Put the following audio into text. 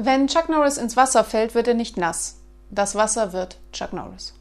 Wenn Chuck Norris ins Wasser fällt, wird er nicht nass. Das Wasser wird Chuck Norris.